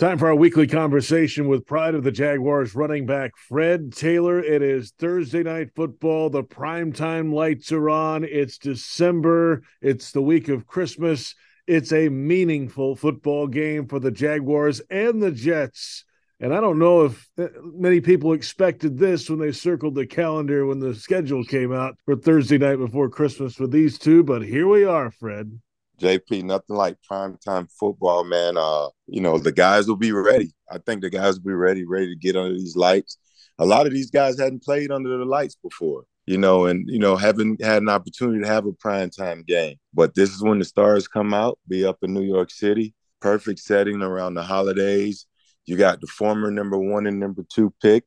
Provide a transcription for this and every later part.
Time for our weekly conversation with pride of the Jaguars running back Fred Taylor. It is Thursday night football. The primetime lights are on. It's December. It's the week of Christmas. It's a meaningful football game for the Jaguars and the Jets. And I don't know if uh, many people expected this when they circled the calendar when the schedule came out for Thursday night before Christmas with these two, but here we are, Fred. JP, nothing like primetime football, man. Uh, you know, the guys will be ready. I think the guys will be ready, ready to get under these lights. A lot of these guys hadn't played under the lights before, you know, and you know, haven't had an opportunity to have a primetime game. But this is when the stars come out, be up in New York City. Perfect setting around the holidays. You got the former number one and number two pick.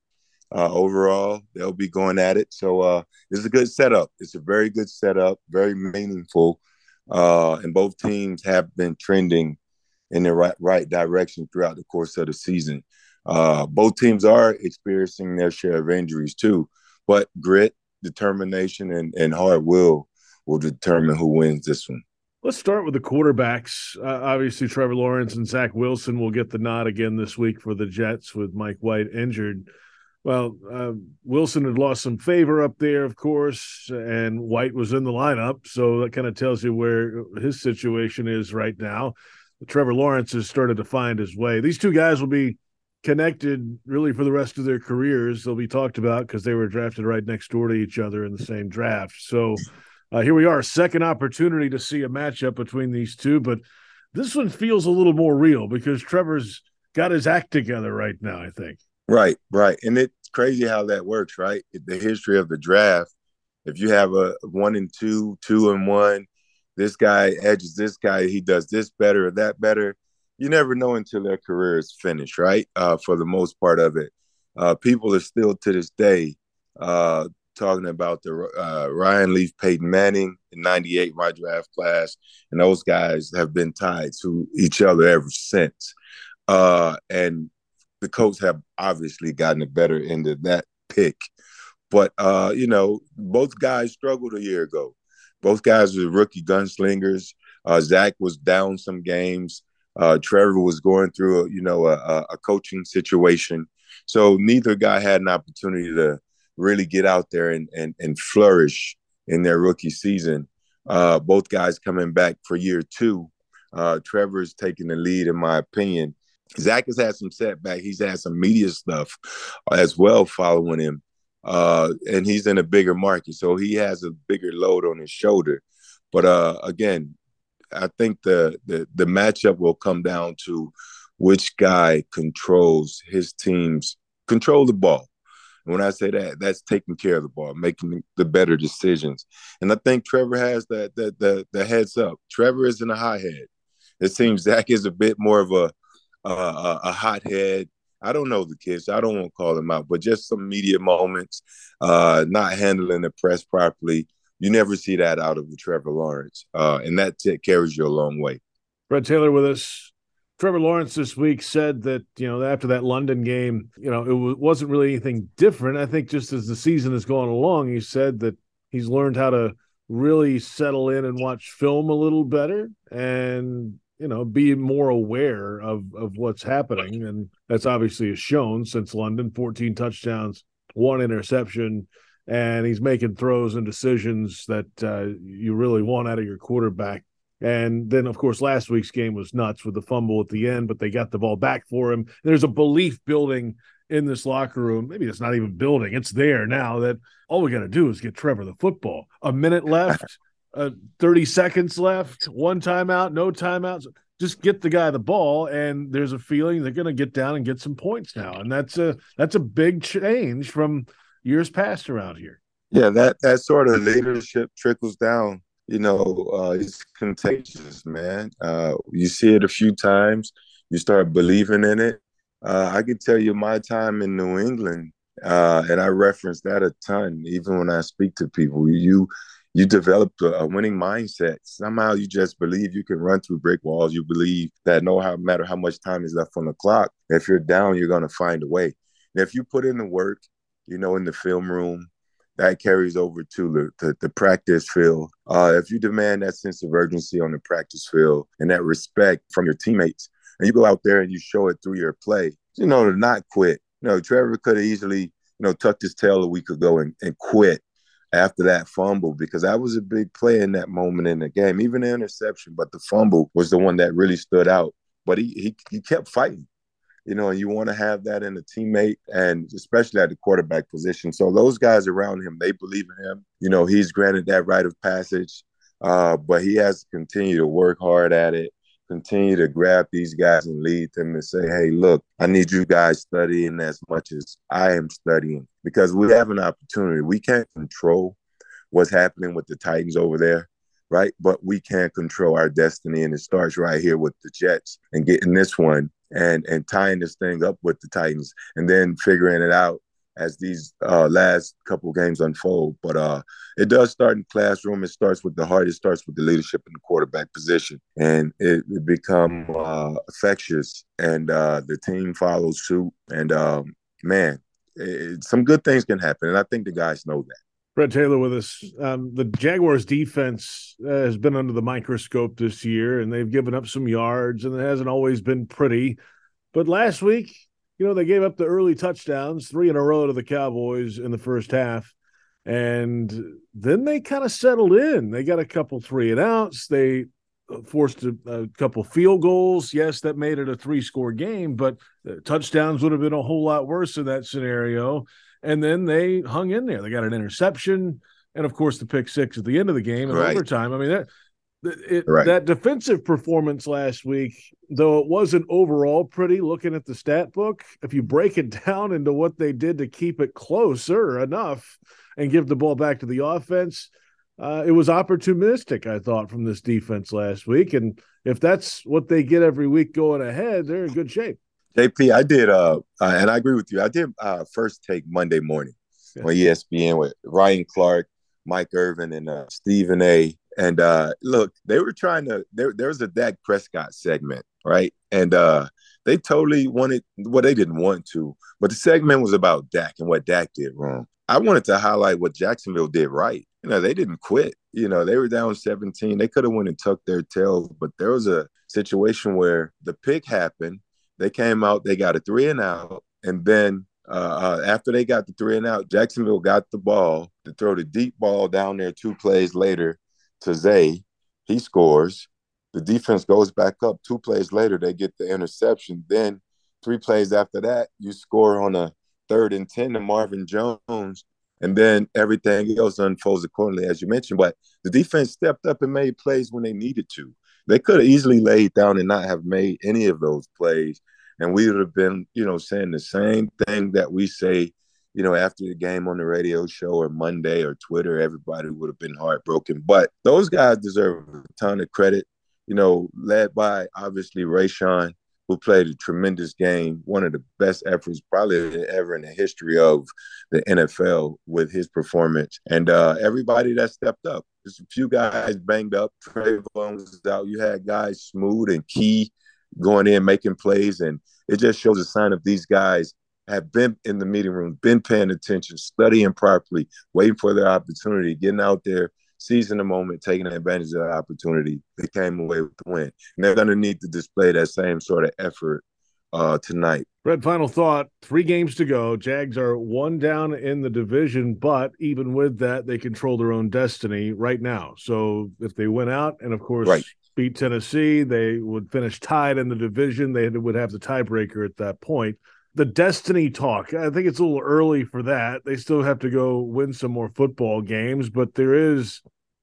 Uh, overall, they'll be going at it. So uh, it's a good setup. It's a very good setup, very meaningful uh, and both teams have been trending in the right, right direction throughout the course of the season. Uh, both teams are experiencing their share of injuries too, but grit, determination, and, and hard will will determine who wins this one. Let's start with the quarterbacks. Uh, obviously, Trevor Lawrence and Zach Wilson will get the nod again this week for the Jets with Mike White injured. Well, uh, Wilson had lost some favor up there, of course, and White was in the lineup. So that kind of tells you where his situation is right now. Trevor Lawrence has started to find his way. These two guys will be connected really for the rest of their careers. They'll be talked about because they were drafted right next door to each other in the same draft. So uh, here we are, second opportunity to see a matchup between these two. But this one feels a little more real because Trevor's got his act together right now, I think. Right, right. And it's crazy how that works, right? The history of the draft, if you have a one and two, two and one, this guy edges this guy, he does this better or that better. You never know until their career is finished, right? Uh, for the most part of it. Uh, people are still to this day uh, talking about the uh, Ryan Leaf, Peyton Manning in '98, my draft class, and those guys have been tied to each other ever since. Uh, and the Colts have obviously gotten a better end of that pick. But uh, you know, both guys struggled a year ago. Both guys were rookie gunslingers. Uh, Zach was down some games. Uh, Trevor was going through, a, you know, a, a, coaching situation. So neither guy had an opportunity to really get out there and and, and flourish in their rookie season. Uh, both guys coming back for year two. Uh, Trevor's taking the lead, in my opinion, Zach has had some setback. He's had some media stuff as well following him. Uh, and he's in a bigger market, so he has a bigger load on his shoulder. But uh, again, I think the, the the matchup will come down to which guy controls his teams control the ball. And when I say that, that's taking care of the ball, making the better decisions. And I think Trevor has that the the, the heads up. Trevor is in a high head. It seems Zach is a bit more of a uh, a, hothead. I don't know the kids. I don't want to call them out, but just some media moments, uh, not handling the press properly. You never see that out of Trevor Lawrence, uh, and that t- carries you a long way. Fred Taylor with us. Trevor Lawrence this week said that you know after that London game, you know it w- wasn't really anything different. I think just as the season has gone along, he said that he's learned how to really settle in and watch film a little better, and you know be more aware of of what's happening and that's obviously shown since london 14 touchdowns one interception and he's making throws and decisions that uh, you really want out of your quarterback. And then of course last week's game was nuts with the fumble at the end but they got the ball back for him. There's a belief building in this locker room maybe it's not even building it's there now that all we got to do is get trevor the football. A minute left uh, 30 seconds left, one timeout, no timeouts. Just get the guy the ball, and there's a feeling they're going to get down and get some points now, and that's a that's a big change from years past around here. Yeah, that that sort of leadership trickles down. You know, uh, it's contagious, man. Uh, you see it a few times, you start believing in it. Uh, I can tell you my time in New England, uh, and I reference that a ton, even when I speak to people. You you develop a, winning mindset. Somehow you just believe you can run through brick walls. You believe that no matter how much time is left on the clock, if you're down, you're going to find a way. And if you put in the work, you know, in the film room, that carries over to the, the, the practice field. Uh, if you demand that sense of urgency on the practice field and that respect from your teammates, and you go out there and you show it through your play, you know, to not quit. You know, Trevor could have easily, you know, tucked his tail a week ago and, and quit after that fumble because that was a big play in that moment in the game, even the interception. But the fumble was the one that really stood out. But he he, he kept fighting, you know, and you want to have that in a teammate and especially at the quarterback position. So those guys around him, they believe in him. You know, he's granted that rite of passage, uh, but he has to continue to work hard at it continue to grab these guys and lead them and say, hey, look, I need you guys studying as much as I am studying because we have an opportunity. We can't control what's happening with the Titans over there, right? But we can control our destiny. And it starts right here with the Jets and getting this one and and tying this thing up with the Titans and then figuring it out as these uh, last couple games unfold. But uh, it does start in classroom. It starts with the heart. It starts with the leadership in the quarterback position, and it, it become uh, infectious. And uh, the team follows suit. And um, man, it, some good things can happen, and I think the guys know that. Fred Taylor with us. Um, the Jaguars defense uh, has been under the microscope this year, and they've given up some yards, and it hasn't always been pretty. But last week, you know, they gave up the early touchdowns, three in a row to the Cowboys in the first half. And then they kind of settled in. They got a couple three and outs. They uh, forced a, a couple field goals. Yes, that made it a three score game, but touchdowns would have been a whole lot worse in that scenario. And then they hung in there. They got an interception and, of course, the pick six at the end of the game in right. overtime. I mean, that it, right. that defensive performance last week, though it wasn't overall pretty looking at the stat book, if you break it down into what they did to keep it closer enough and give the ball back to the offense, uh, it was opportunistic, I thought, from this defense last week. And if that's what they get every week going ahead, they're in good shape. JP, I did, uh, uh and I agree with you. I did uh, first take Monday morning yeah. on ESPN with Ryan Clark, Mike Irvin, and uh, Stephen A and uh, look, they were trying to. There, there was a Dak Prescott segment, right? And uh, they totally wanted. Well, they didn't want to, but the segment was about Dak and what Dak did wrong. I wanted to highlight what Jacksonville did right. You know, they didn't quit. You know, they were down 17. They could have went and tucked their tails, but there was a situation where the pick happened. They came out, they got a three and out, and then uh, uh, after they got the three and out, Jacksonville got the ball to throw the deep ball down there two plays later to Zay. He scores. The defense goes back up. Two plays later, they get the interception. Then three plays after that, you score on a third and 10 to Marvin Jones. And then everything else unfolds accordingly, as you mentioned. But the defense stepped up and made plays when they needed to. They could have easily laid down and not have made any of those plays. And we would have been, you know, saying the same thing that we say you know, after the game on the radio show or Monday or Twitter, everybody would have been heartbroken. But those guys deserve a ton of credit, you know, led by obviously Rayshawn, who played a tremendous game, one of the best efforts probably ever in the history of the NFL with his performance. And uh, everybody that stepped up. Just a few guys banged up. Travon was out. You had guys Smoot and key going in, making plays. And it just shows a sign of these guys have been in the meeting room, been paying attention, studying properly, waiting for their opportunity, getting out there, seizing the moment, taking advantage of the opportunity. They came away with the win. And they're going to need to display that same sort of effort uh, tonight. Fred, final thought three games to go. Jags are one down in the division, but even with that, they control their own destiny right now. So if they went out and, of course, right. beat Tennessee, they would finish tied in the division. They would have the tiebreaker at that point the destiny talk. I think it's a little early for that. They still have to go win some more football games, but there is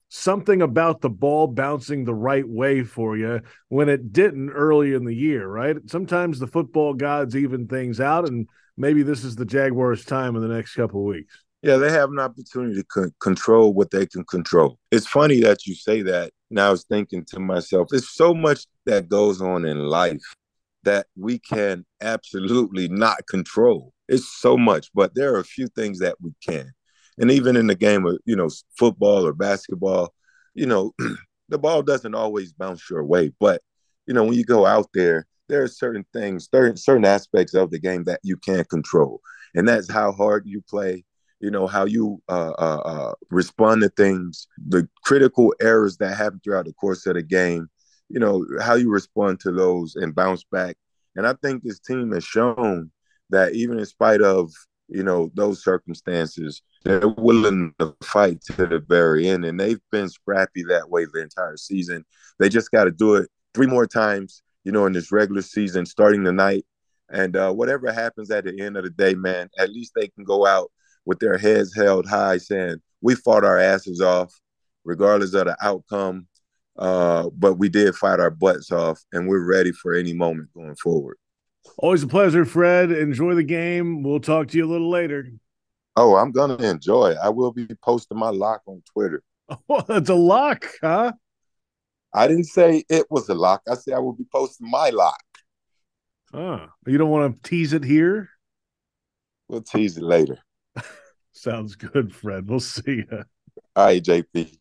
something about the ball bouncing the right way for you when it didn't early in the year, right? Sometimes the football gods even things out, and maybe this is the Jaguars' time in the next couple weeks. Yeah, they have an opportunity to control what they can control. It's funny that you say that. And I was thinking to myself, there's so much that goes on in life that we can absolutely not control. It's so much, but there are a few things that we can. And even in the game of, you know, football or basketball, you know, the ball doesn't always bounce your way. But, you know, when you go out there, there are certain things, certain, certain aspects of the game that you can't control. And that's how hard you play, you know, how you uh, uh, uh, respond to things, the critical errors that happen throughout the course of the game you know, how you respond to those and bounce back. And I think this team has shown that even in spite of, you know, those circumstances, they're willing to fight to the very end. And they've been scrappy that way the entire season. They just got to do it three more times, you know, in this regular season, starting tonight. And uh, whatever happens at the end of the day, man, at least they can go out with their heads held high saying, we fought our asses off, regardless of the outcome. Uh, but we did fight our butts off, and we're ready for any moment going forward. Always a pleasure, Fred. Enjoy the game. We'll talk to you a little later. Oh, I'm gonna enjoy. I will be posting my lock on Twitter. Oh, that's a lock, huh? I didn't say it was a lock. I said I will be posting my lock. Oh, you don't want to tease it here? We'll tease it later. Sounds good, Fred. We'll see you. All right, JP.